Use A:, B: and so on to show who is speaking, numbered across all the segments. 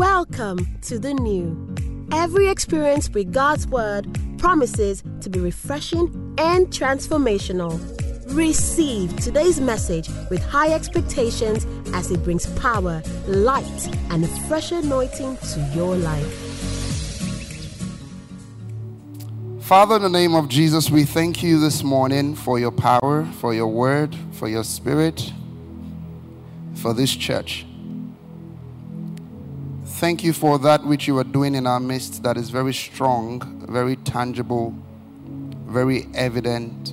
A: Welcome to the new. Every experience with God's Word promises to be refreshing and transformational. Receive today's message with high expectations as it brings power, light, and a fresh anointing to your life.
B: Father, in the name of Jesus, we thank you this morning for your power, for your word, for your spirit, for this church. Thank you for that which you are doing in our midst that is very strong, very tangible, very evident,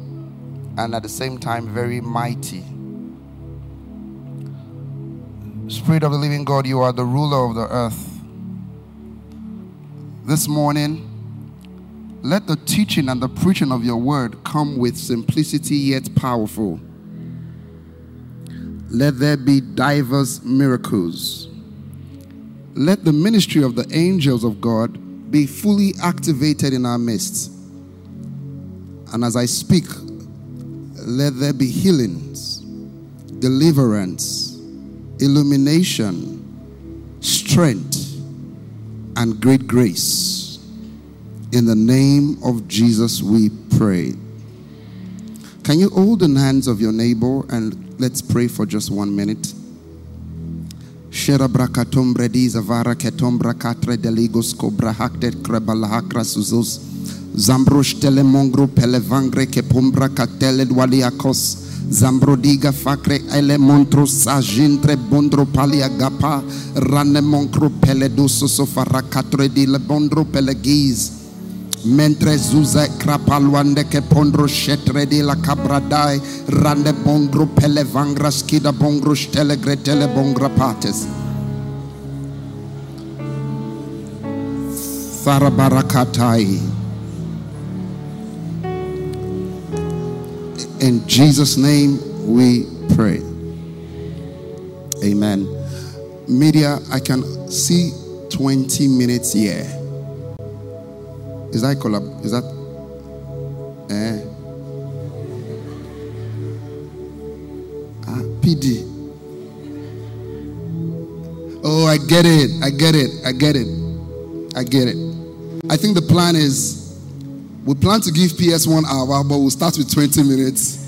B: and at the same time very mighty. Spirit of the living God, you are the ruler of the earth. This morning, let the teaching and the preaching of your word come with simplicity yet powerful. Let there be diverse miracles let the ministry of the angels of God be fully activated in our midst. And as I speak, let there be healings, deliverance, illumination, strength, and great grace. In the name of Jesus, we pray. Can you hold the hands of your neighbor and let's pray for just one minute? Shera brakatum bredi zavara ketum brakatre deligos cobra hakter krebalahakra suzos. Zambrush telemongru pelevangre kepumbra katele dwaliakos. Zambrodiga fakre ele montro sajintre bondro paliagapa. Rane moncro peleduso sofara katre di le bondro pelegiz. Mentre ke pondro di la rande bongro pele vangra skida bongro stele gretele bongra pates. Tharabarakatai. In Jesus' name we pray. Amen. Media, I can see 20 minutes here. Is that collab? Is that? Eh? Ah, PD. Oh, I get it. I get it. I get it. I get it. I think the plan is we plan to give PS one hour, but we'll start with 20 minutes.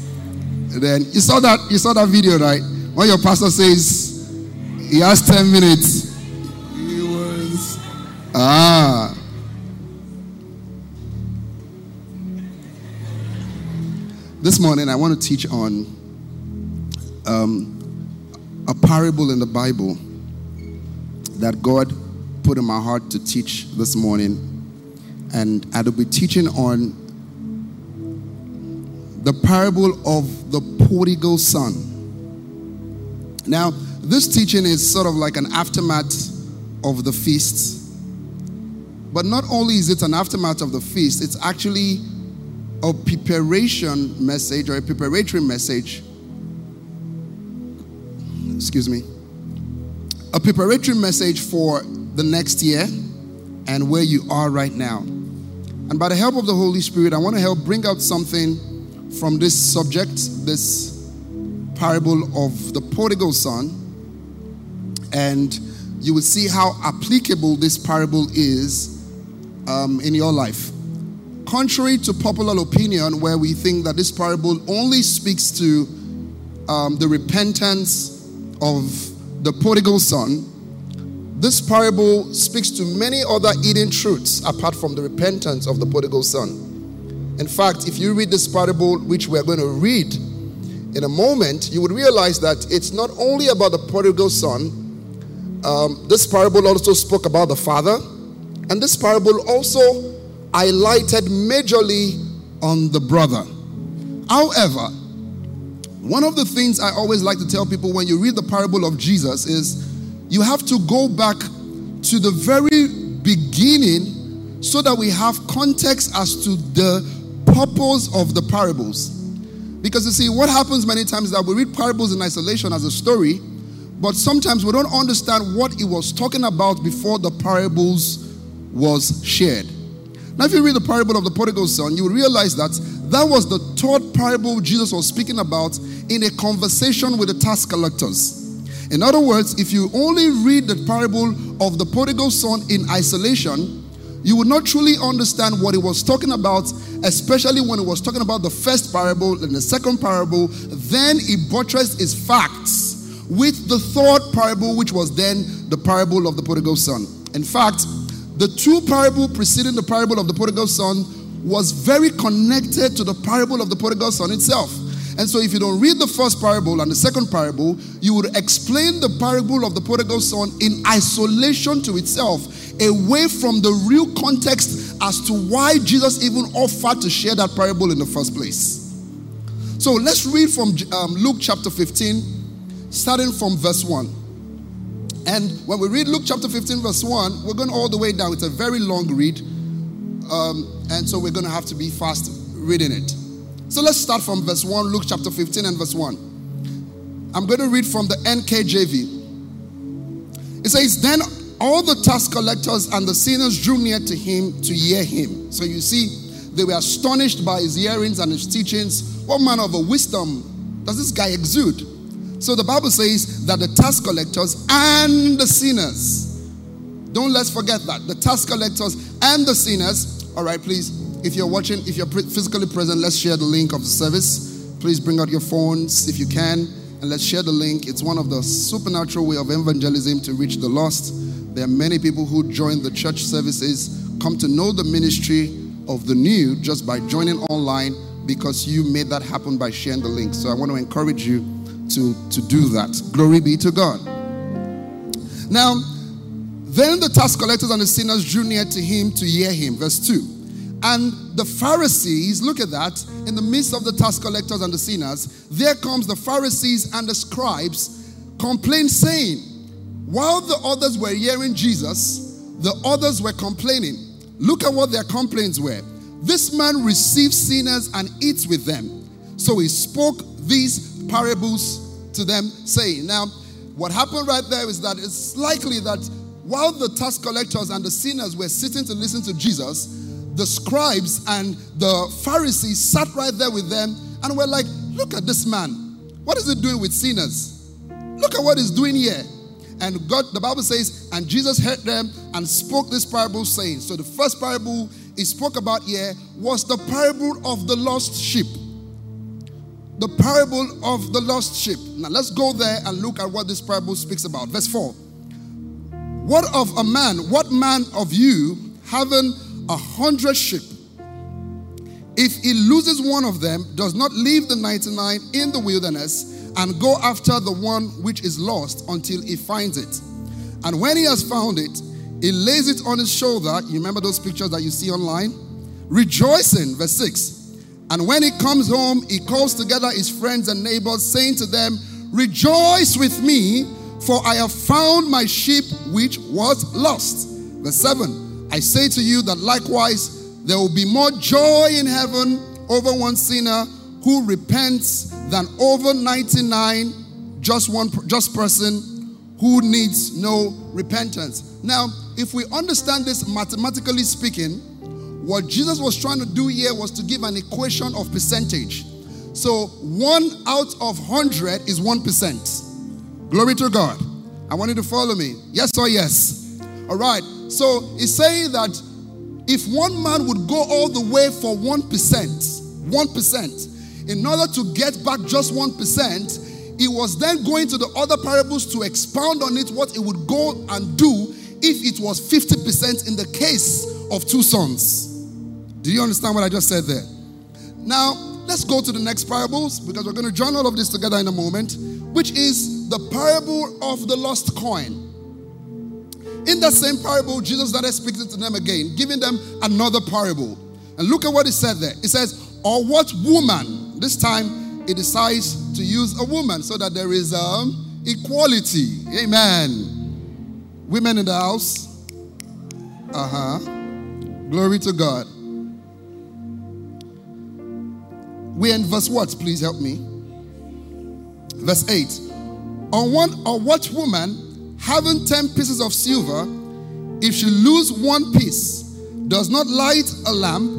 B: And then you saw that you saw that video, right? When your pastor says he has 10 minutes. He was ah. This morning I want to teach on um, a parable in the Bible that God put in my heart to teach this morning and I will be teaching on the parable of the prodigal son. Now, this teaching is sort of like an aftermath of the feast. But not only is it an aftermath of the feast, it's actually a preparation message or a preparatory message. Excuse me. A preparatory message for the next year and where you are right now. And by the help of the Holy Spirit, I want to help bring out something from this subject, this parable of the prodigal son. And you will see how applicable this parable is um, in your life. Contrary to popular opinion, where we think that this parable only speaks to um, the repentance of the prodigal son, this parable speaks to many other hidden truths apart from the repentance of the prodigal son. In fact, if you read this parable, which we're going to read in a moment, you would realize that it's not only about the prodigal son. Um, this parable also spoke about the father, and this parable also highlighted majorly on the brother. However, one of the things I always like to tell people when you read the parable of Jesus is you have to go back to the very beginning so that we have context as to the purpose of the parables. Because you see, what happens many times is that we read parables in isolation as a story, but sometimes we don't understand what it was talking about before the parables was shared. Now, if you read the parable of the prodigal son, you realize that that was the third parable Jesus was speaking about in a conversation with the tax collectors. In other words, if you only read the parable of the prodigal son in isolation, you would not truly understand what he was talking about, especially when he was talking about the first parable and the second parable. Then he buttressed his facts with the third parable, which was then the parable of the prodigal son. In fact, the two parable preceding the parable of the prodigal son was very connected to the parable of the prodigal son itself. And so, if you don't read the first parable and the second parable, you would explain the parable of the prodigal son in isolation to itself, away from the real context as to why Jesus even offered to share that parable in the first place. So, let's read from um, Luke chapter 15, starting from verse 1. And when we read Luke chapter 15, verse 1, we're going all the way down. It's a very long read. Um, and so we're going to have to be fast reading it. So let's start from verse 1, Luke chapter 15 and verse 1. I'm going to read from the NKJV. It says, Then all the tax collectors and the sinners drew near to him to hear him. So you see, they were astonished by his hearings and his teachings. What manner of a wisdom does this guy exude? So the Bible says that the tax collectors and the sinners, don't let's forget that, the tax collectors and the sinners, all right, please if you're watching, if you're physically present, let's share the link of the service. Please bring out your phones if you can, and let's share the link. It's one of the supernatural way of evangelism to reach the lost. There are many people who join the church services, come to know the ministry of the new just by joining online because you made that happen by sharing the link. So I want to encourage you to, to do that. Glory be to God. Now, then the tax collectors and the sinners drew near to him to hear him. Verse 2. And the Pharisees, look at that, in the midst of the tax collectors and the sinners, there comes the Pharisees and the scribes complain, saying, While the others were hearing Jesus, the others were complaining. Look at what their complaints were. This man receives sinners and eats with them. So he spoke these parables to them, saying, Now, what happened right there is that it's likely that while the tax collectors and the sinners were sitting to listen to Jesus, the scribes and the Pharisees sat right there with them and were like, Look at this man. What is he doing with sinners? Look at what he's doing here. And God, the Bible says, and Jesus heard them and spoke this parable, saying, So the first parable he spoke about here was the parable of the lost sheep. The parable of the lost sheep. Now let's go there and look at what this parable speaks about. Verse 4. What of a man, what man of you, having a hundred sheep. If he loses one of them, does not leave the 99 in the wilderness and go after the one which is lost until he finds it. And when he has found it, he lays it on his shoulder. You remember those pictures that you see online? Rejoicing, verse 6. And when he comes home, he calls together his friends and neighbors, saying to them, Rejoice with me, for I have found my sheep which was lost. Verse 7. I say to you that likewise there will be more joy in heaven over one sinner who repents than over 99 just one just person who needs no repentance. Now, if we understand this mathematically speaking, what Jesus was trying to do here was to give an equation of percentage. So, 1 out of 100 is 1%. Glory to God. I want you to follow me. Yes or yes? All right. So he's saying that if one man would go all the way for 1%, 1%, in order to get back just 1%, he was then going to the other parables to expound on it, what he would go and do if it was 50% in the case of two sons. Do you understand what I just said there? Now, let's go to the next parables because we're going to join all of this together in a moment, which is the parable of the lost coin. In that same parable, Jesus started speaking to them again, giving them another parable. And look at what he said there. It says, Or what woman? This time he decides to use a woman so that there is um, equality. Amen. Women in the house. Uh huh. Glory to God. We're in verse what? Please help me. Verse 8. On one or what woman having 10 pieces of silver, if she lose one piece, does not light a lamp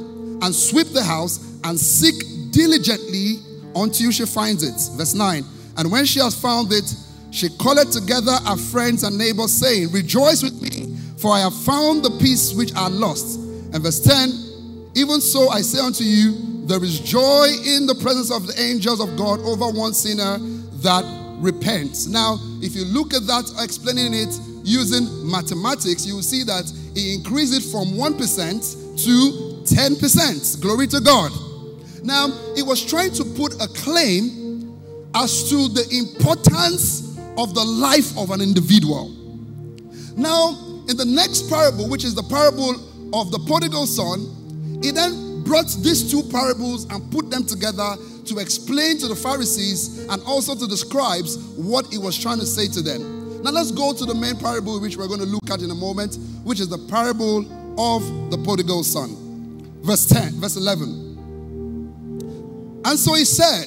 B: and sweep the house and seek diligently until she finds it. Verse 9. And when she has found it, she called together her friends and neighbors, saying, Rejoice with me, for I have found the piece which I lost. And verse 10 Even so I say unto you, there is joy in the presence of the angels of God over one sinner that repents. Now, if you look at that, explaining it using mathematics, you will see that he increased it from 1% to 10%. Glory to God. Now, he was trying to put a claim as to the importance of the life of an individual. Now, in the next parable, which is the parable of the prodigal son, he then brought these two parables and put them together to explain to the Pharisees and also to the scribes what he was trying to say to them. Now, let's go to the main parable, which we're going to look at in a moment, which is the parable of the prodigal son. Verse 10, verse 11. And so he said,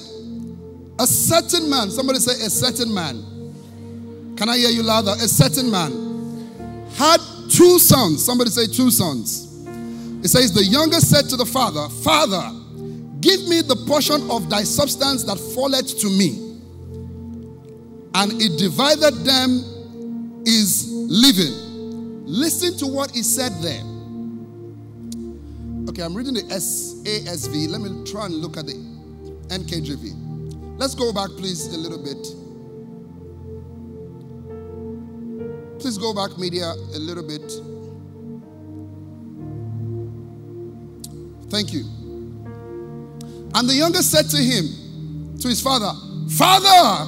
B: A certain man, somebody say, a certain man. Can I hear you louder? A certain man had two sons. Somebody say, two sons. It says, The younger said to the father, Father, give me the portion of thy substance that falleth to me. And it divided them is living. Listen to what he said there. Okay, I'm reading the SASV. Let me try and look at the NKJV. Let's go back, please, a little bit. Please go back, media, a little bit. Thank you. And the youngest said to him, to his father, Father,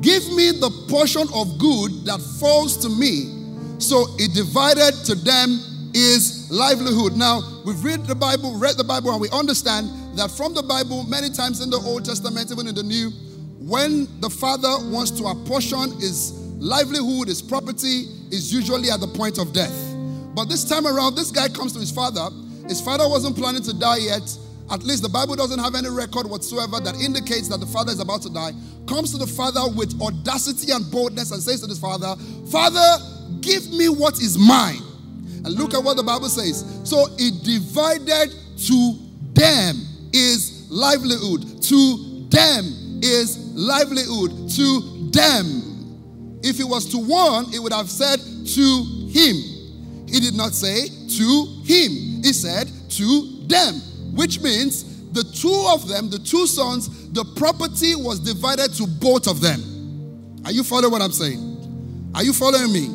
B: give me the portion of good that falls to me. So it divided to them is livelihood. Now, we've read the Bible, read the Bible, and we understand that from the Bible, many times in the Old Testament, even in the New, when the father wants to apportion his livelihood, his property, is usually at the point of death. But this time around, this guy comes to his father. His father wasn't planning to die yet. At least the Bible doesn't have any record whatsoever that indicates that the father is about to die. Comes to the father with audacity and boldness and says to his father, Father, give me what is mine. And look at what the Bible says. So it divided to them is livelihood. To them is livelihood. To them. If it was to one, it would have said to him. He did not say to him, he said to them, which means the two of them, the two sons, the property was divided to both of them. Are you following what I'm saying? Are you following me?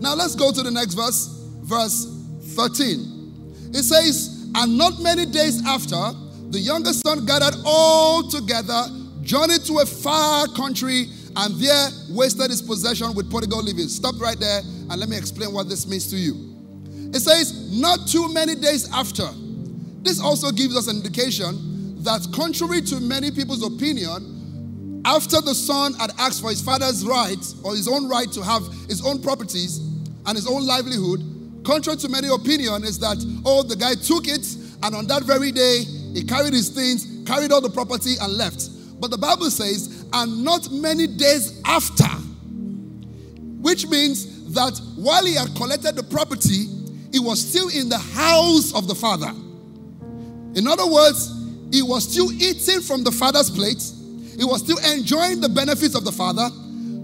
B: Now let's go to the next verse, verse 13. It says, And not many days after, the younger son gathered all together, journeyed to a far country, and there wasted his possession with prodigal living. Stop right there and let me explain what this means to you. It says, not too many days after. This also gives us an indication that, contrary to many people's opinion, after the son had asked for his father's right or his own right to have his own properties and his own livelihood, contrary to many opinion, is that, oh, the guy took it and on that very day he carried his things, carried all the property, and left. But the Bible says, and not many days after, which means that while he had collected the property, he was still in the house of the father. In other words, he was still eating from the father's plate, he was still enjoying the benefits of the father.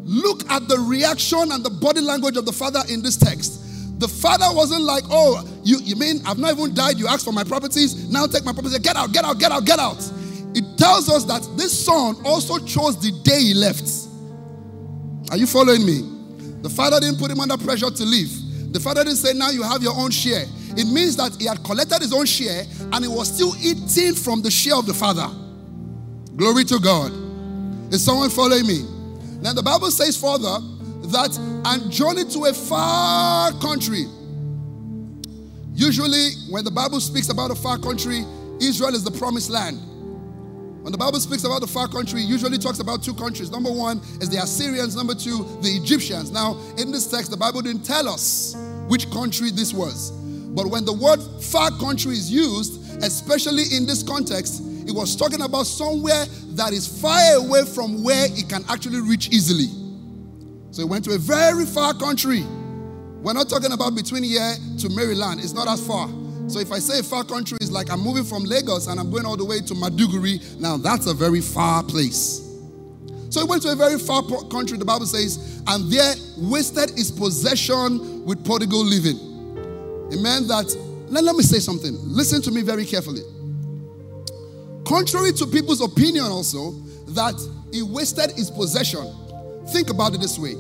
B: Look at the reaction and the body language of the father in this text. The father wasn't like, oh, you, you mean I've not even died? You asked for my properties, now take my properties. Get out, get out, get out, get out. It tells us that this son also chose the day he left. Are you following me? The father didn't put him under pressure to leave. The father didn't say, now you have your own share. It means that he had collected his own share and he was still eating from the share of the father. Glory to God. Is someone following me? Now the Bible says further that and journey to a far country. Usually, when the Bible speaks about a far country, Israel is the promised land. When the Bible speaks about the far country, usually talks about two countries. Number one is the Assyrians, number two, the Egyptians. Now, in this text, the Bible didn't tell us which country this was. But when the word far country is used, especially in this context, it was talking about somewhere that is far away from where it can actually reach easily. So it went to a very far country. We're not talking about between here to Maryland, it's not as far. So if I say far country, it's like I'm moving from Lagos and I'm going all the way to Maiduguri. Now that's a very far place. So he went to a very far country, the Bible says, and there wasted his possession with prodigal living. It meant that, let, let me say something. Listen to me very carefully. Contrary to people's opinion, also, that he wasted his possession, think about it this way.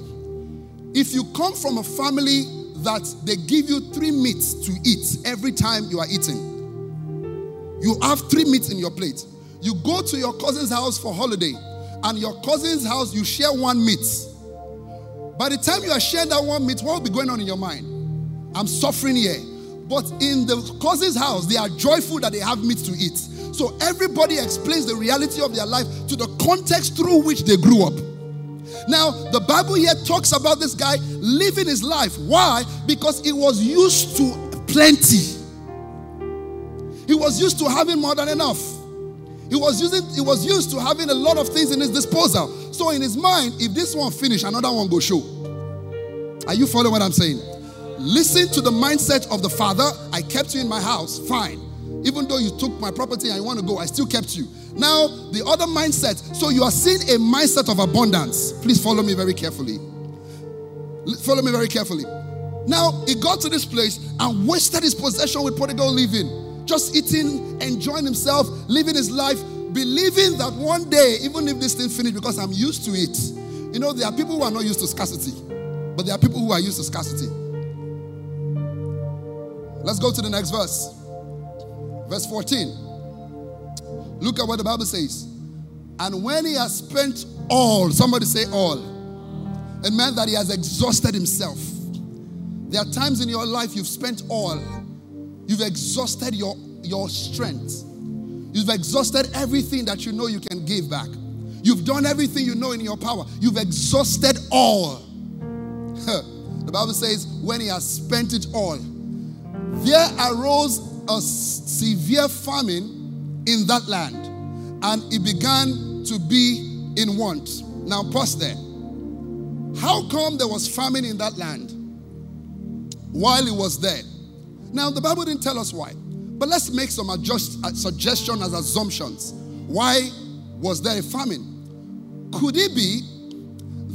B: If you come from a family that they give you three meats to eat every time you are eating, you have three meats in your plate. You go to your cousin's house for holiday, and your cousin's house, you share one meat. By the time you are sharing that one meat, what will be going on in your mind? I'm suffering here. But in the cousin's house, they are joyful that they have meat to eat. So everybody explains the reality of their life to the context through which they grew up. Now, the Bible here talks about this guy living his life. Why? Because he was used to plenty. He was used to having more than enough. He was using he was used to having a lot of things in his disposal. So in his mind, if this one finish, another one go show. Are you following what I'm saying? Listen to the mindset of the father. I kept you in my house, fine. Even though you took my property and you want to go, I still kept you. Now, the other mindset. So you are seeing a mindset of abundance. Please follow me very carefully. Follow me very carefully. Now, he got to this place and wasted his possession with prodigal living just eating, enjoying himself, living his life, believing that one day, even if this thing finished, because I'm used to it. You know, there are people who are not used to scarcity, but there are people who are used to scarcity. Let's go to the next verse. Verse 14. Look at what the Bible says. And when he has spent all, somebody say all, it meant that he has exhausted himself. There are times in your life you've spent all You've exhausted your, your strength. You've exhausted everything that you know you can give back. You've done everything you know in your power. You've exhausted all. the Bible says, when he has spent it all, there arose a severe famine in that land, and it began to be in want. Now, pause there. How come there was famine in that land while it was there? Now, the Bible didn't tell us why, but let's make some adjust, uh, suggestions as assumptions. Why was there a famine? Could it be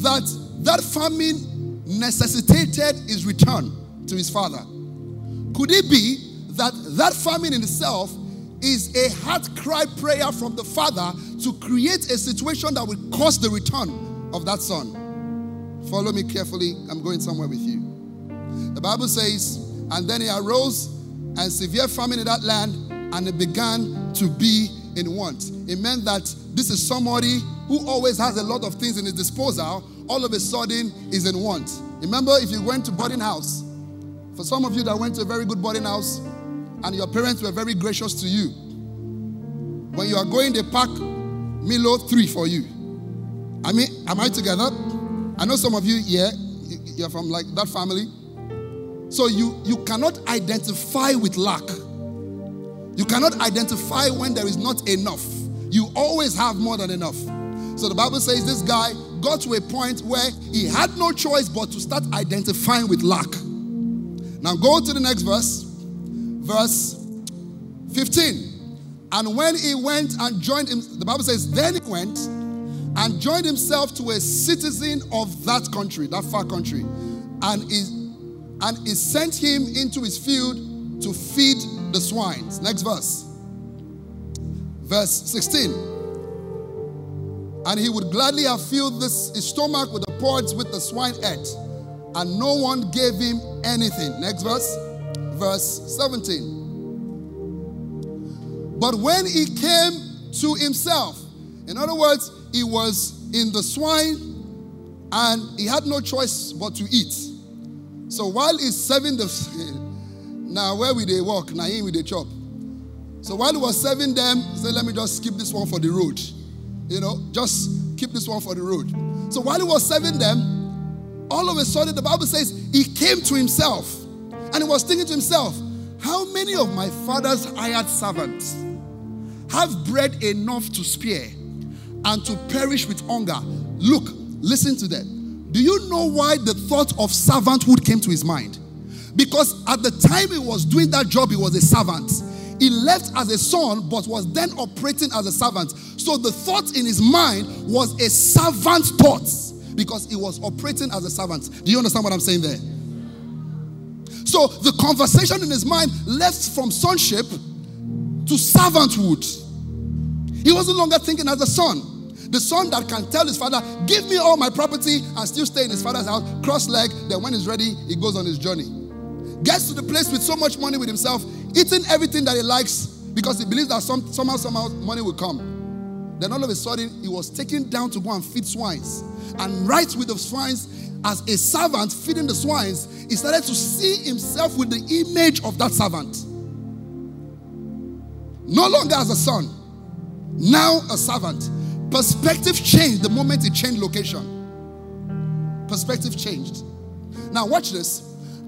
B: that that famine necessitated his return to his father? Could it be that that famine in itself is a heart cry prayer from the father to create a situation that will cause the return of that son? Follow me carefully. I'm going somewhere with you. The Bible says, and then he arose, and severe famine in that land, and it began to be in want. It meant that this is somebody who always has a lot of things in his disposal, all of a sudden is in want. Remember, if you went to boarding house, for some of you that went to a very good boarding house, and your parents were very gracious to you, when you are going, they pack Milo 3 for you. I mean, am I together? I know some of you, yeah, you're from like that family. So you, you cannot identify with lack. You cannot identify when there is not enough. You always have more than enough. So the Bible says this guy got to a point where he had no choice but to start identifying with lack. Now go to the next verse, verse 15. And when he went and joined him, the Bible says, then he went and joined himself to a citizen of that country, that far country, and is and he sent him into his field to feed the swines. Next verse. Verse 16. And he would gladly have filled this, his stomach with the pods with the swine ate, and no one gave him anything. Next verse. Verse 17. But when he came to himself, in other words, he was in the swine and he had no choice but to eat. So while he's serving the now where will they walk? Now in with the chop. So while he was serving them, he said, Let me just keep this one for the road. You know, just keep this one for the road. So while he was serving them, all of a sudden the Bible says he came to himself and he was thinking to himself, How many of my father's hired servants have bread enough to spare and to perish with hunger? Look, listen to that. Do you know why the thought of servanthood came to his mind? Because at the time he was doing that job, he was a servant. He left as a son, but was then operating as a servant. So the thought in his mind was a servant thought because he was operating as a servant. Do you understand what I'm saying there? So the conversation in his mind left from sonship to servanthood. He was no longer thinking as a son. The son that can tell his father, Give me all my property and still stay in his father's house, cross leg, then when he's ready, he goes on his journey. Gets to the place with so much money with himself, eating everything that he likes because he believes that some, somehow, somehow money will come. Then all of a sudden, he was taken down to go and feed swines. And right with the swines, as a servant feeding the swines, he started to see himself with the image of that servant. No longer as a son, now a servant. Perspective changed the moment he changed location. Perspective changed. Now, watch this.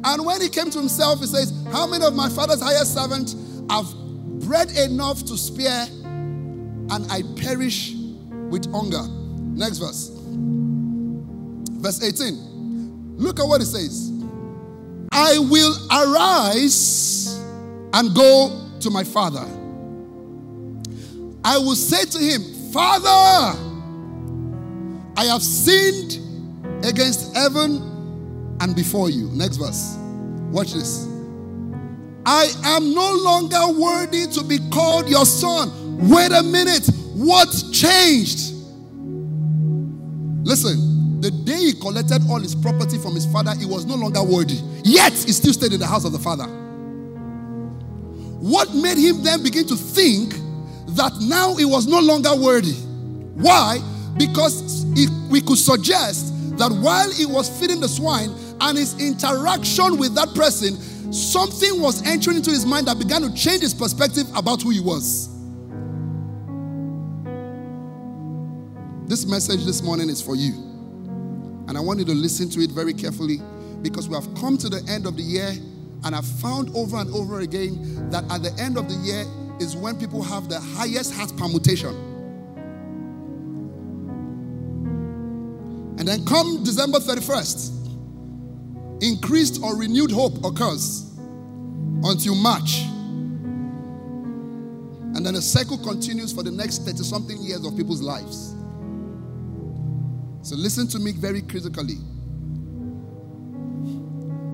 B: And when he came to himself, he says, How many of my father's highest servants have bread enough to spare, and I perish with hunger? Next verse. Verse 18. Look at what it says. I will arise and go to my father. I will say to him, Father, I have sinned against heaven and before you. Next verse. Watch this. I am no longer worthy to be called your son. Wait a minute. What changed? Listen, the day he collected all his property from his father, he was no longer worthy. Yet, he still stayed in the house of the father. What made him then begin to think that now he was no longer worthy. Why? Because we could suggest that while he was feeding the swine and his interaction with that person, something was entering into his mind that began to change his perspective about who he was. This message this morning is for you. And I want you to listen to it very carefully because we have come to the end of the year and I've found over and over again that at the end of the year, is when people have the highest heart permutation. And then come December 31st, increased or renewed hope occurs until March. And then the cycle continues for the next 30 something years of people's lives. So listen to me very critically.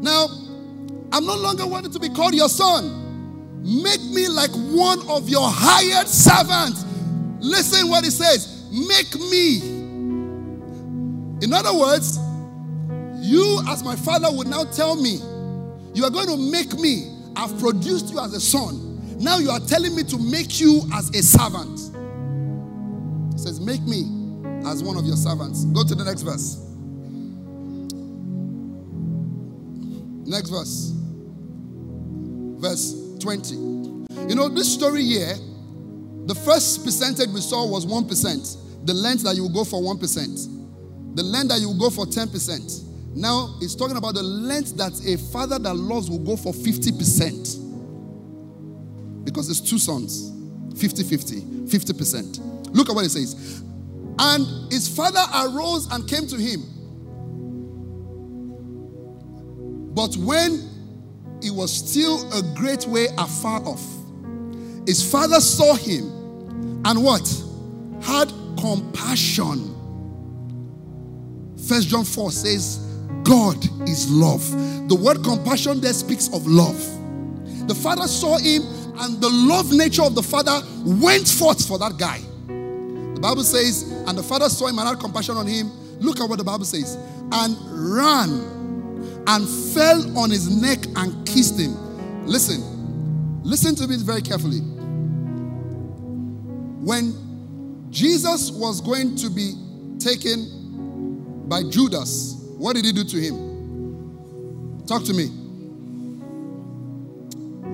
B: Now, I'm no longer wanting to be called your son. Make me like one of your hired servants. Listen what he says. Make me. In other words, you, as my father, would now tell me, You are going to make me. I've produced you as a son. Now you are telling me to make you as a servant. He says, Make me as one of your servants. Go to the next verse. Next verse. Verse 20. You know, this story here, the first percentage we saw was 1%. The length that you go for 1%. The length that you go for 10%. Now it's talking about the length that a father that loves will go for 50%. Because it's two sons 50 50, 50%. Look at what it says. And his father arose and came to him. But when he was still a great way afar off. His father saw him and what? Had compassion. First John 4 says, God is love. The word compassion there speaks of love. The father saw him, and the love nature of the father went forth for that guy. The Bible says, and the father saw him and had compassion on him. Look at what the Bible says. And ran and fell on his neck and kissed him. Listen, listen to me very carefully. When Jesus was going to be taken by Judas, what did he do to him? Talk to me.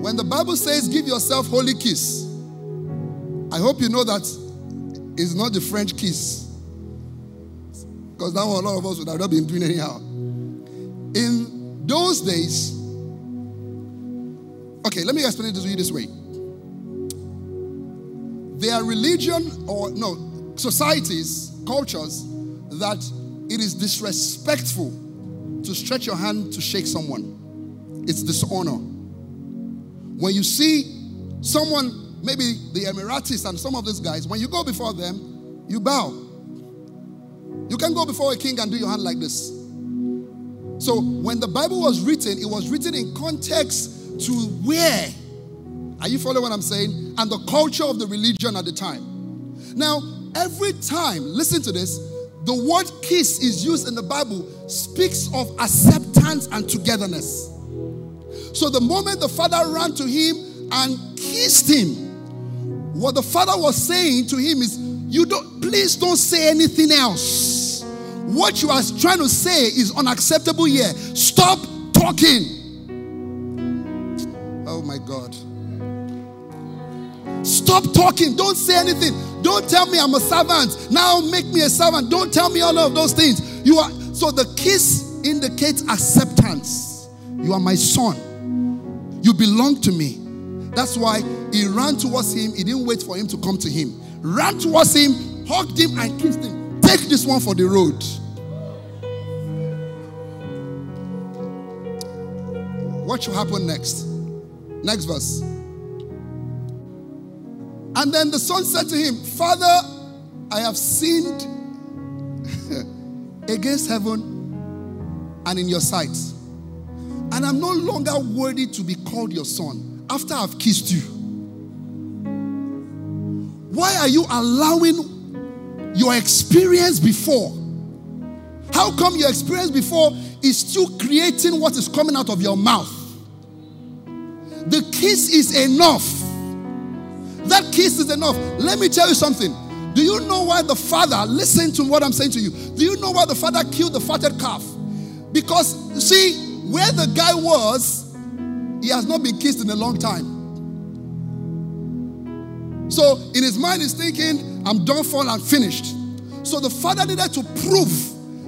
B: When the Bible says, give yourself holy kiss, I hope you know that it's not the French kiss. Because that one a lot of us would have not been doing anyhow. In those days, okay, let me explain it to you this way. There are religion or no societies, cultures that it is disrespectful to stretch your hand to shake someone. It's dishonor. When you see someone, maybe the Emiratis and some of these guys, when you go before them, you bow. You can go before a king and do your hand like this. So when the Bible was written, it was written in context to where. Are you following what I'm saying? And the culture of the religion at the time. Now, every time, listen to this, the word kiss is used in the Bible speaks of acceptance and togetherness. So the moment the father ran to him and kissed him, what the father was saying to him is, You don't please don't say anything else. What you are trying to say is unacceptable here. Stop talking. Oh my God. Stop talking. Don't say anything. Don't tell me I'm a servant. Now make me a servant. Don't tell me all of those things. You are so the kiss indicates acceptance. You are my son. You belong to me. That's why he ran towards him. He didn't wait for him to come to him. Ran towards him, hugged him, and kissed him. Take this one for the road. What should happen next? Next verse. And then the son said to him, Father, I have sinned against heaven and in your sight. And I'm no longer worthy to be called your son after I've kissed you. Why are you allowing your experience before? How come your experience before is still creating what is coming out of your mouth? The kiss is enough that kiss is enough. Let me tell you something. Do you know why the father, listen to what I'm saying to you. Do you know why the father killed the fatted calf? Because, see, where the guy was, he has not been kissed in a long time. So, in his mind, he's thinking, I'm done for and finished. So, the father needed to prove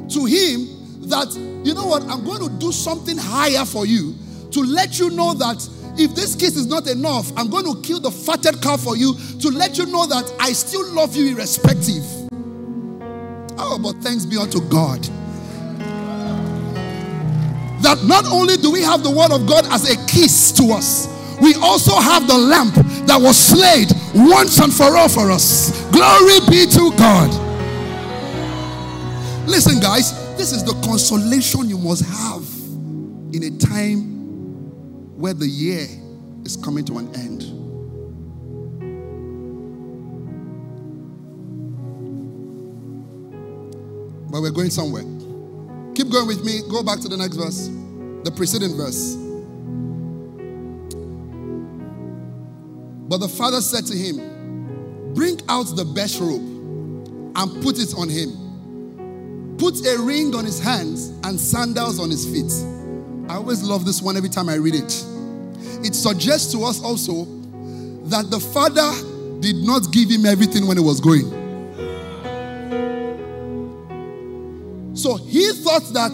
B: to him that, you know what, I'm going to do something higher for you to let you know that if this kiss is not enough, I'm going to kill the fatted calf for you to let you know that I still love you irrespective. Oh, but thanks be unto God. That not only do we have the word of God as a kiss to us, we also have the lamp that was slayed once and for all for us. Glory be to God. Listen, guys, this is the consolation you must have in a time where the year is coming to an end. But we're going somewhere. Keep going with me. Go back to the next verse, the preceding verse. But the father said to him, Bring out the best robe and put it on him. Put a ring on his hands and sandals on his feet I always love this one every time I read it. It suggests to us also that the father did not give him everything when he was going. So he thought that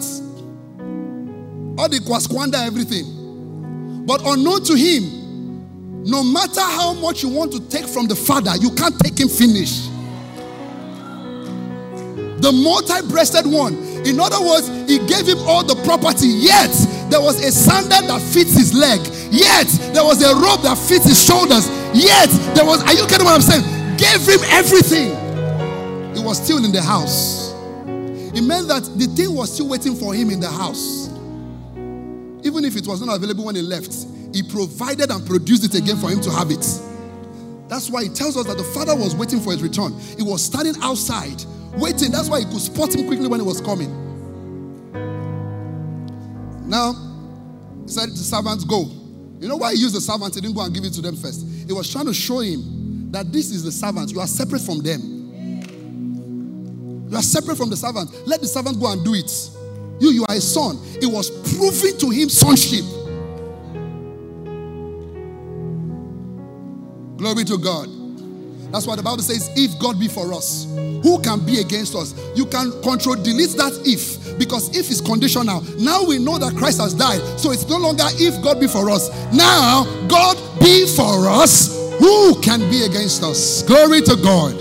B: Odik was squander everything. But unknown to him, no matter how much you want to take from the father, you can't take him finish. The multi breasted one. In other words, he gave him all the property, yet there was a sandal that fits his leg. Yet there was a robe that fits his shoulders. Yet there was, are you getting what I'm saying? Gave him everything. He was still in the house. It meant that the thing was still waiting for him in the house. Even if it was not available when he left, he provided and produced it again for him to have it. That's why he tells us that the father was waiting for his return. He was standing outside, waiting. That's why he could spot him quickly when he was coming. Now, he said to servants, Go. You know why he used the servants? He didn't go and give it to them first. He was trying to show him that this is the servant. You are separate from them. You are separate from the servant. Let the servant go and do it. You, you are a son. It was proving to him sonship. Glory to God. That's why the Bible says, if God be for us, who can be against us? You can control delete that if because if is conditional. Now we know that Christ has died. So it's no longer if God be for us. Now God be for us. Who can be against us? Glory to God.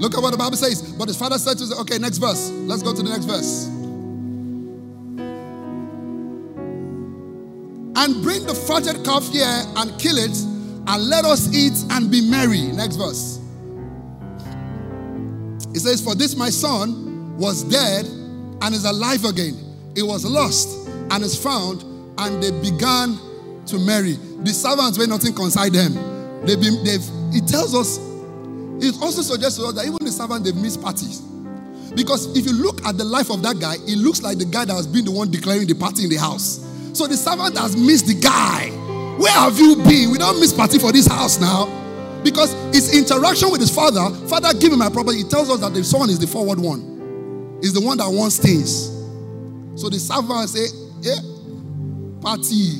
B: Look at what the Bible says. But his father said to him, okay, next verse. Let's go to the next verse. And bring the fatted calf here and kill it, and let us eat and be merry. Next verse. It says, For this my son was dead and is alive again. It was lost and is found, and they began to marry. The servants were nothing concerned them. They've been, they've, it tells us, it also suggests to us that even the servants, they've missed parties. Because if you look at the life of that guy, it looks like the guy that has been the one declaring the party in the house. So the servant has missed the guy. Where have you been? We don't miss party for this house now. Because his interaction with his father, father, give me my property. He tells us that the son is the forward one, is the one that wants things. So the servant say, Yeah, party.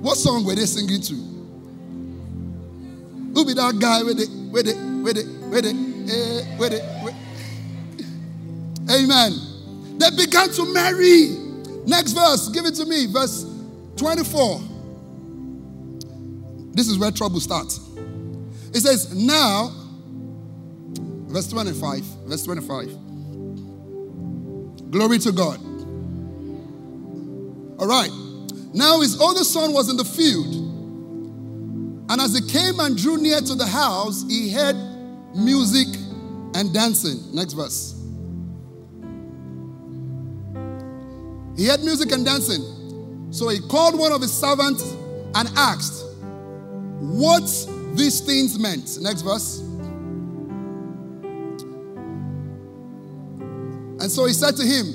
B: What song were they singing to? Who be that guy with it, with it, with it, with it, eh, with it, with Amen. They began to marry. Next verse, give it to me. Verse 24. This is where trouble starts. It says, Now, verse 25, verse 25. Glory to God. All right. Now his older son was in the field. And as he came and drew near to the house, he heard music and dancing. Next verse. He heard music and dancing. So he called one of his servants and asked what these things meant. Next verse. And so he said to him,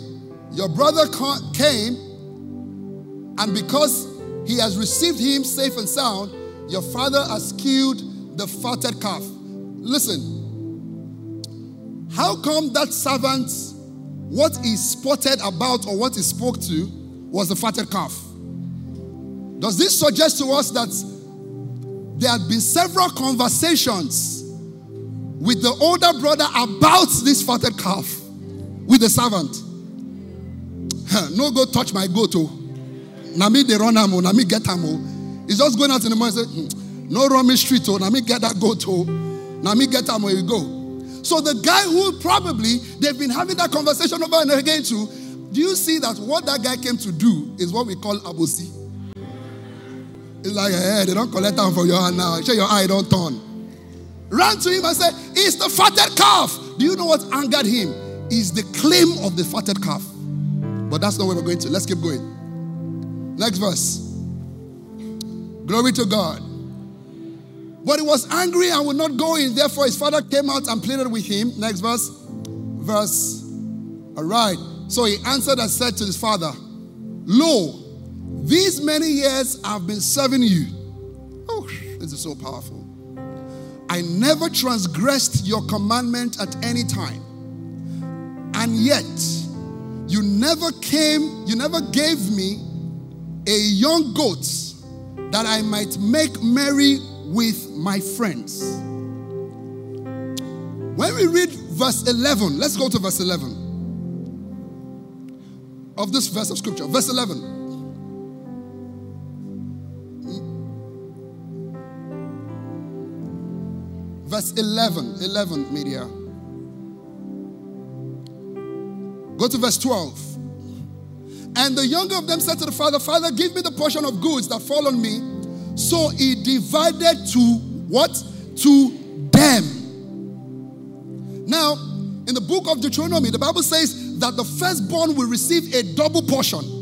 B: Your brother came, and because he has received him safe and sound, your father has killed the fatted calf. Listen, how come that servant what he spotted about or what he spoke to was the fatted calf. Does this suggest to us that there had been several conversations with the older brother about this fatted calf with the servant? no go touch my goat. Oh. Na me they run am, na me get am. Oh. He's just going out in the morning say, hmm, no run me street. Oh, na me get that goat. Oh. Me get am. You go. So the guy who probably they've been having that conversation over and again too, do you see that what that guy came to do is what we call abosi? It's like, hey, they don't collect time for your hand now. Show your eye don't turn. Ran to him and said, It's the fatted calf. Do you know what angered him? Is the claim of the fatted calf. But that's not where we're going to. Let's keep going. Next verse. Glory to God. But he was angry and would not go in. Therefore, his father came out and pleaded with him. Next verse. Verse. All right. So he answered and said to his father, Lo, these many years I've been serving you. Oh, this is so powerful. I never transgressed your commandment at any time. And yet, you never came, you never gave me a young goat that I might make merry with my friends. When we read verse 11, let's go to verse 11 of this verse of scripture. Verse 11. Verse 11, 11 media. Go to verse 12. And the younger of them said to the father, Father, give me the portion of goods that fall on me so he divided to what? To them. Now, in the book of Deuteronomy, the Bible says that the firstborn will receive a double portion.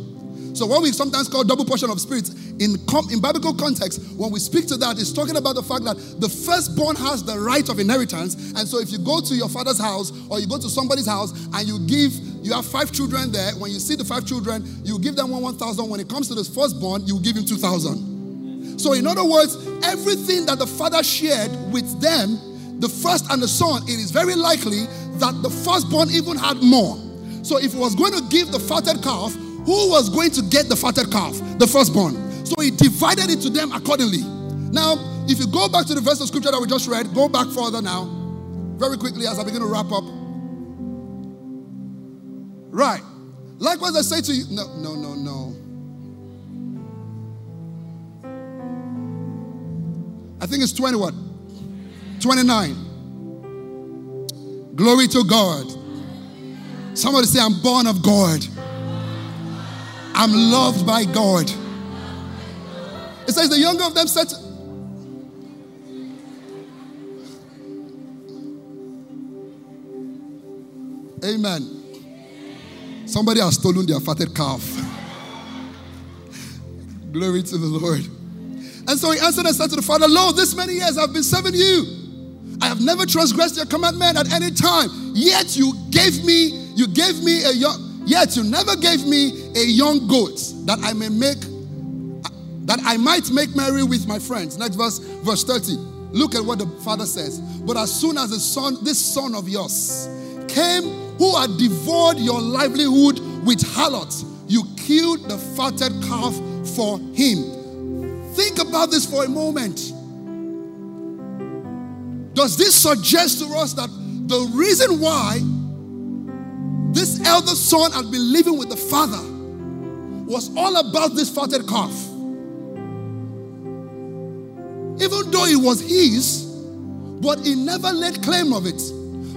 B: So, what we sometimes call double portion of spirit, in, in biblical context, when we speak to that, it's talking about the fact that the firstborn has the right of inheritance. And so, if you go to your father's house or you go to somebody's house and you give, you have five children there, when you see the five children, you give them one 1,000. When it comes to the firstborn, you give him 2,000. So, in other words, everything that the father shared with them, the first and the son, it is very likely that the firstborn even had more. So, if he was going to give the fatted calf, who was going to get the fatted calf? The firstborn. So, he divided it to them accordingly. Now, if you go back to the verse of scripture that we just read, go back further now, very quickly as I begin to wrap up. Right. Likewise, I say to you, no, no, no, no. I think it's 20 what? 29. Glory to God. Somebody say, I'm born of God. I'm loved by God. It says the younger of them said, Amen. Somebody has stolen their fatted calf. Glory to the Lord. And so he answered and said to the father, Lord, this many years I've been serving you. I have never transgressed your commandment at any time. Yet you gave me, you gave me a young, yet you never gave me a young goat that I may make, that I might make merry with my friends. Next verse, verse 30. Look at what the father says. But as soon as the son, this son of yours came who had devoured your livelihood with harlots. You killed the fatted calf for him. Think about this for a moment. Does this suggest to us that the reason why this elder son had been living with the father was all about this fatted calf? Even though it was his, but he never laid claim of it.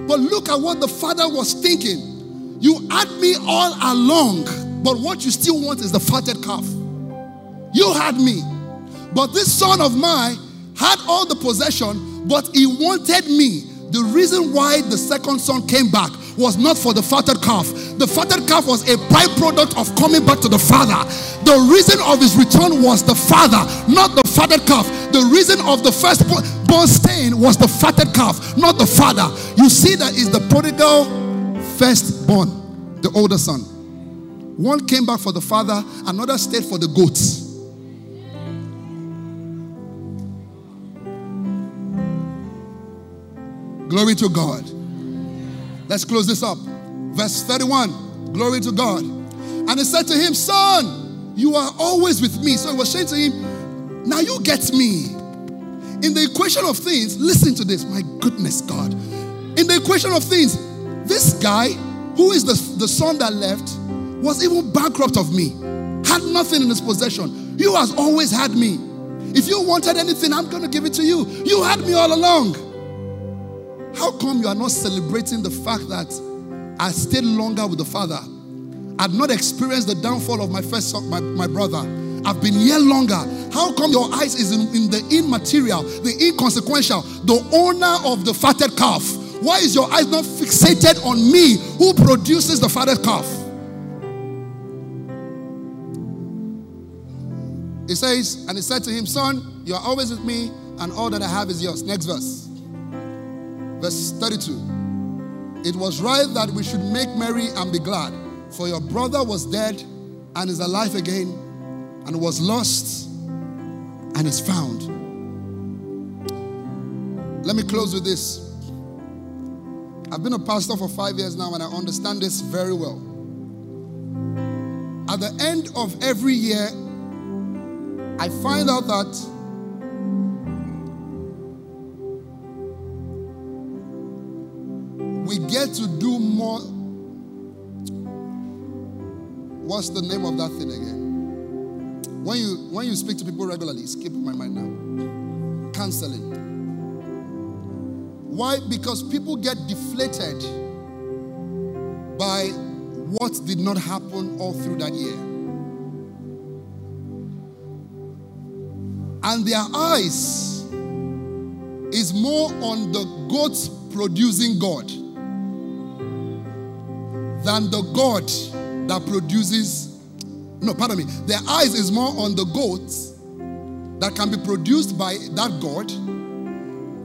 B: But look at what the father was thinking. You had me all along, but what you still want is the fatted calf. You had me. But this son of mine had all the possession, but he wanted me. The reason why the second son came back was not for the fatted calf. The fatted calf was a byproduct of coming back to the father. The reason of his return was the father, not the fatted calf. The reason of the firstborn stain was the fatted calf, not the father. You see that is the prodigal firstborn, the older son. One came back for the father, another stayed for the goats. Glory to God. Let's close this up. Verse 31. Glory to God. And he said to him, Son, you are always with me. So he was saying to him, Now you get me. In the equation of things, listen to this. My goodness, God. In the equation of things, this guy, who is the, the son that left, was even bankrupt of me, had nothing in his possession. You has always had me. If you wanted anything, I'm going to give it to you. You had me all along. How come you are not celebrating the fact that I stayed longer with the Father? I've not experienced the downfall of my first son, my, my brother. I've been here longer. How come your eyes is in, in the immaterial, the inconsequential, the owner of the fatted calf? Why is your eyes not fixated on me who produces the fatted calf? He says, and he said to him, Son, you are always with me, and all that I have is yours. Next verse. Verse 32. It was right that we should make merry and be glad, for your brother was dead and is alive again, and was lost and is found. Let me close with this. I've been a pastor for five years now, and I understand this very well. At the end of every year, I find out that get to do more. What's the name of that thing again? When you when you speak to people regularly, skip my mind now. Counseling. Why? Because people get deflated by what did not happen all through that year. And their eyes is more on the goats producing God than the God that produces. No, pardon me. Their eyes is more on the goats that can be produced by that God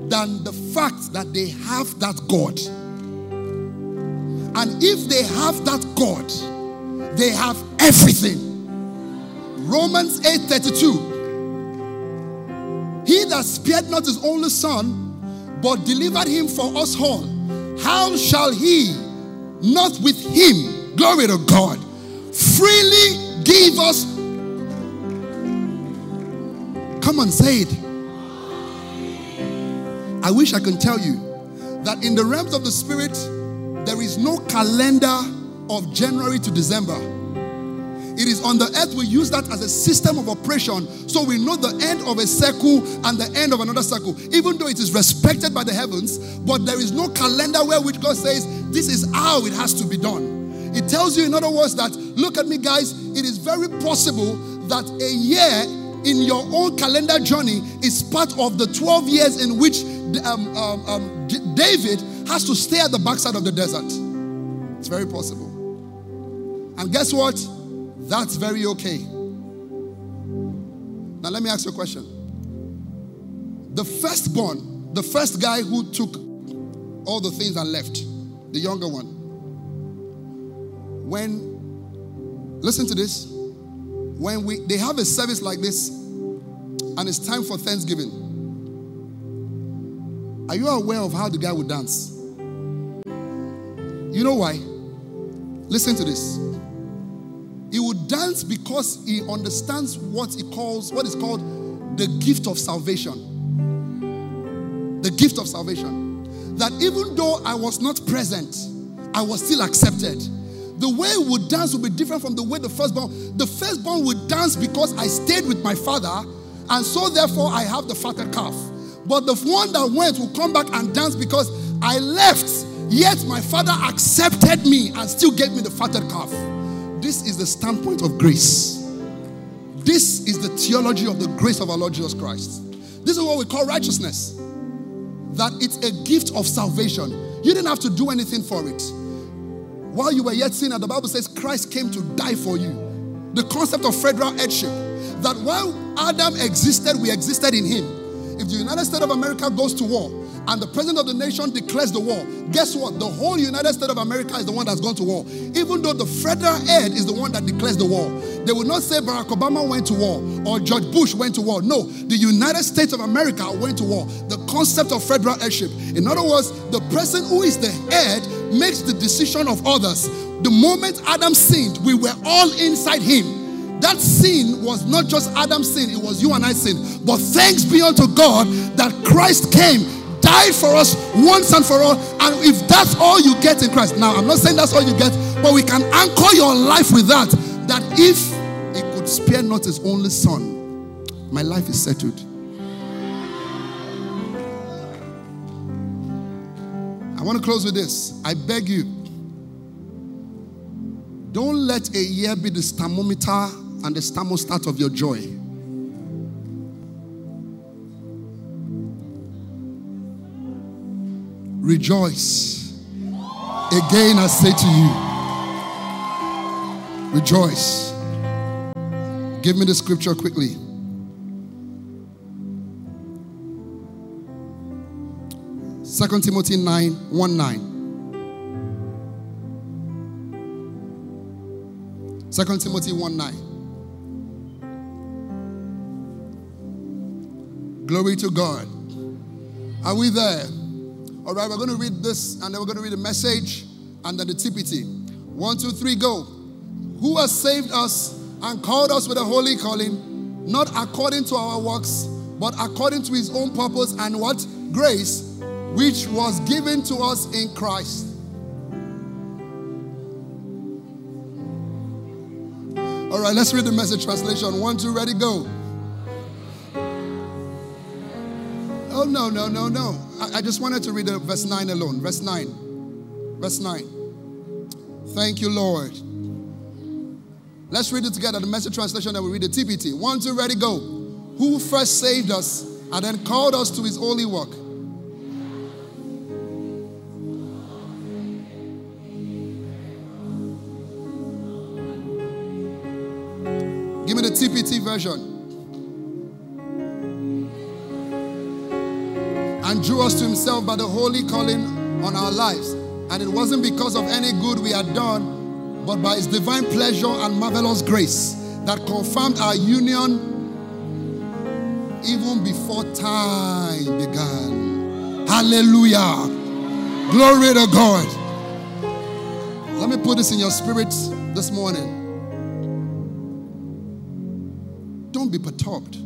B: than the fact that they have that God. And if they have that God, they have everything. Romans 8:32. He that spared not his only son, but delivered him for us all, how shall he not with him, glory to God, freely give us. Come on, say it. I wish I can tell you that in the realms of the spirit, there is no calendar of January to December. It is on the earth we use that as a system of oppression. so we know the end of a circle and the end of another circle, even though it is respected by the heavens. But there is no calendar where which God says this is how it has to be done. It tells you, in other words, that look at me, guys, it is very possible that a year in your own calendar journey is part of the 12 years in which um, um, um, David has to stay at the backside of the desert. It's very possible. And guess what? That's very okay. Now, let me ask you a question. The firstborn, the first guy who took all the things and left, the younger one, when, listen to this, when we they have a service like this and it's time for Thanksgiving, are you aware of how the guy would dance? You know why? Listen to this. He would dance because he understands what he calls, what is called the gift of salvation. The gift of salvation. That even though I was not present, I was still accepted. The way he would dance would be different from the way the firstborn. The firstborn would dance because I stayed with my father, and so therefore I have the fatter calf. But the one that went will come back and dance because I left, yet my father accepted me and still gave me the fatted calf. This is the standpoint of grace. This is the theology of the grace of our Lord Jesus Christ. This is what we call righteousness. That it's a gift of salvation. You didn't have to do anything for it. While you were yet sinner, the Bible says Christ came to die for you. The concept of federal headship. That while Adam existed, we existed in him. If the United States of America goes to war, and the president of the nation declares the war, guess what? The whole United States of America is the one that's gone to war. Even though the federal head is the one that declares the war. They will not say Barack Obama went to war or George Bush went to war. No, the United States of America went to war. The concept of federal headship. In other words, the person who is the head makes the decision of others. The moment Adam sinned, we were all inside him. That sin was not just Adam's sin, it was you and I sin. But thanks be unto God that Christ came died for us once and for all. And if that's all you get in Christ, now I'm not saying that's all you get, but we can anchor your life with that. That if he could spare not his only son, my life is settled. I want to close with this. I beg you, don't let a year be the thermometer and the thermostat of your joy. Rejoice. Again, I say to you, rejoice. Give me the scripture quickly. Second Timothy 9 1 9. Second Timothy 1 9. Glory to God. Are we there? All right, we're going to read this and then we're going to read the message and then the TPT. One, two, three, go. Who has saved us and called us with a holy calling, not according to our works, but according to his own purpose and what? Grace, which was given to us in Christ. All right, let's read the message translation. One, two, ready, go. No, no, no, no. I, I just wanted to read the verse 9 alone. Verse 9. Verse 9. Thank you, Lord. Let's read it together. The message translation, that we read the TPT. One, two, ready, go. Who first saved us and then called us to his holy work. Give me the TPT version. Drew us to himself by the holy calling on our lives. And it wasn't because of any good we had done, but by his divine pleasure and marvelous grace that confirmed our union even before time began. Hallelujah. Glory to God. Let me put this in your spirit this morning. Don't be perturbed.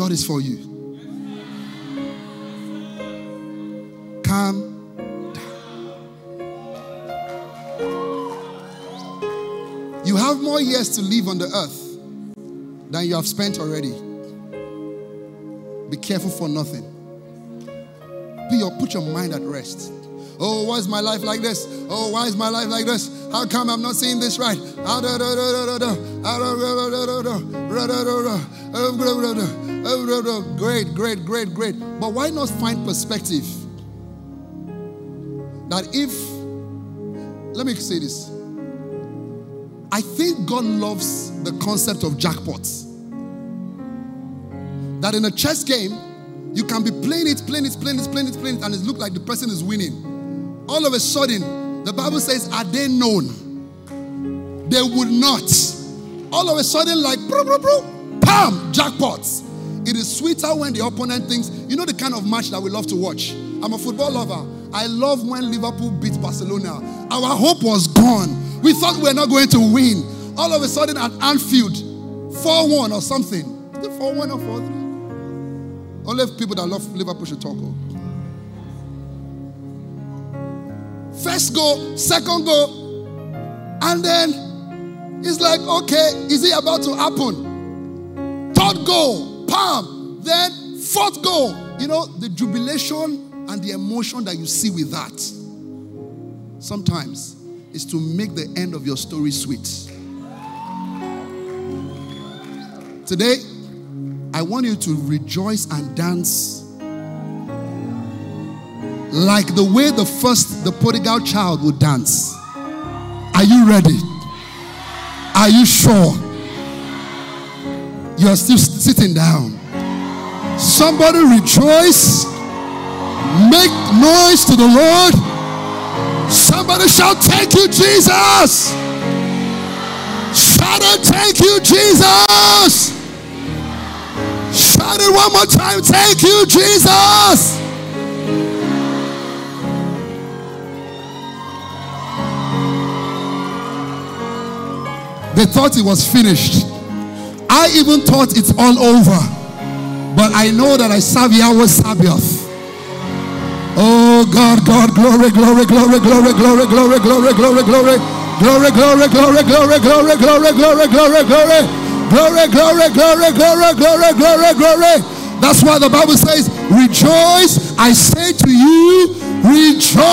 B: God is for you. Down. You have more years to live on the earth than you have spent already. Be careful for nothing. Be your, put your mind at rest. Oh, why is my life like this? Oh, why is my life like this? How come I'm not seeing this right? Oh, great, great, great, great. But why not find perspective? That if, let me say this. I think God loves the concept of jackpots. That in a chess game, you can be playing it, playing it, playing it, playing it, playing it, and it looks like the person is winning. All of a sudden, the Bible says, Are they known? They would not. All of a sudden, like, bro, bro, bro, bam, jackpots. It is sweeter when the opponent thinks, you know, the kind of match that we love to watch. I'm a football lover. I love when Liverpool beat Barcelona. Our hope was gone. We thought we were not going to win. All of a sudden at Anfield, 4 1 or something. Is it 4 1 or 4 3? Only people that love Liverpool should talk. Oh. First goal, second goal, and then it's like, okay, is it about to happen? Third goal, palm, then fourth goal. You know, the jubilation and the emotion that you see with that sometimes is to make the end of your story sweet. Today, I want you to rejoice and dance like the way the first, the prodigal child would dance. Are you ready? Are you sure? You're still sitting down. Somebody rejoice. Make noise to the Lord. Somebody shout, Thank you, Jesus. Shout out, Thank you, Jesus. Shout it one more time. Thank you, Jesus. They thought it was finished. I even thought it's all over. But I know that I serve Yahweh Sabaoth. Oh God, God, glory, glory, glory, glory, glory, glory, glory, glory, glory, glory, glory, glory, glory, glory, glory, glory, glory, glory. Glory, glory, glory, glory, glory, glory, glory. That's why the Bible says, Rejoice. I say to you, rejoice.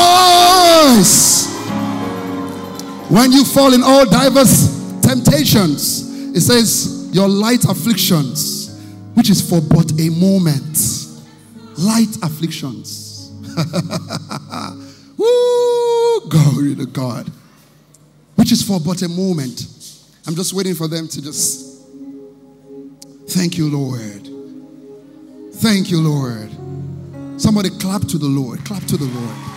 B: When you fall in all diverse temptations, it says, Your light afflictions, which is for but a moment. Light afflictions. Woo! Glory to God. Which is for but a moment. I'm just waiting for them to just Thank you, Lord. Thank you, Lord. Somebody clap to the Lord. Clap to the Lord.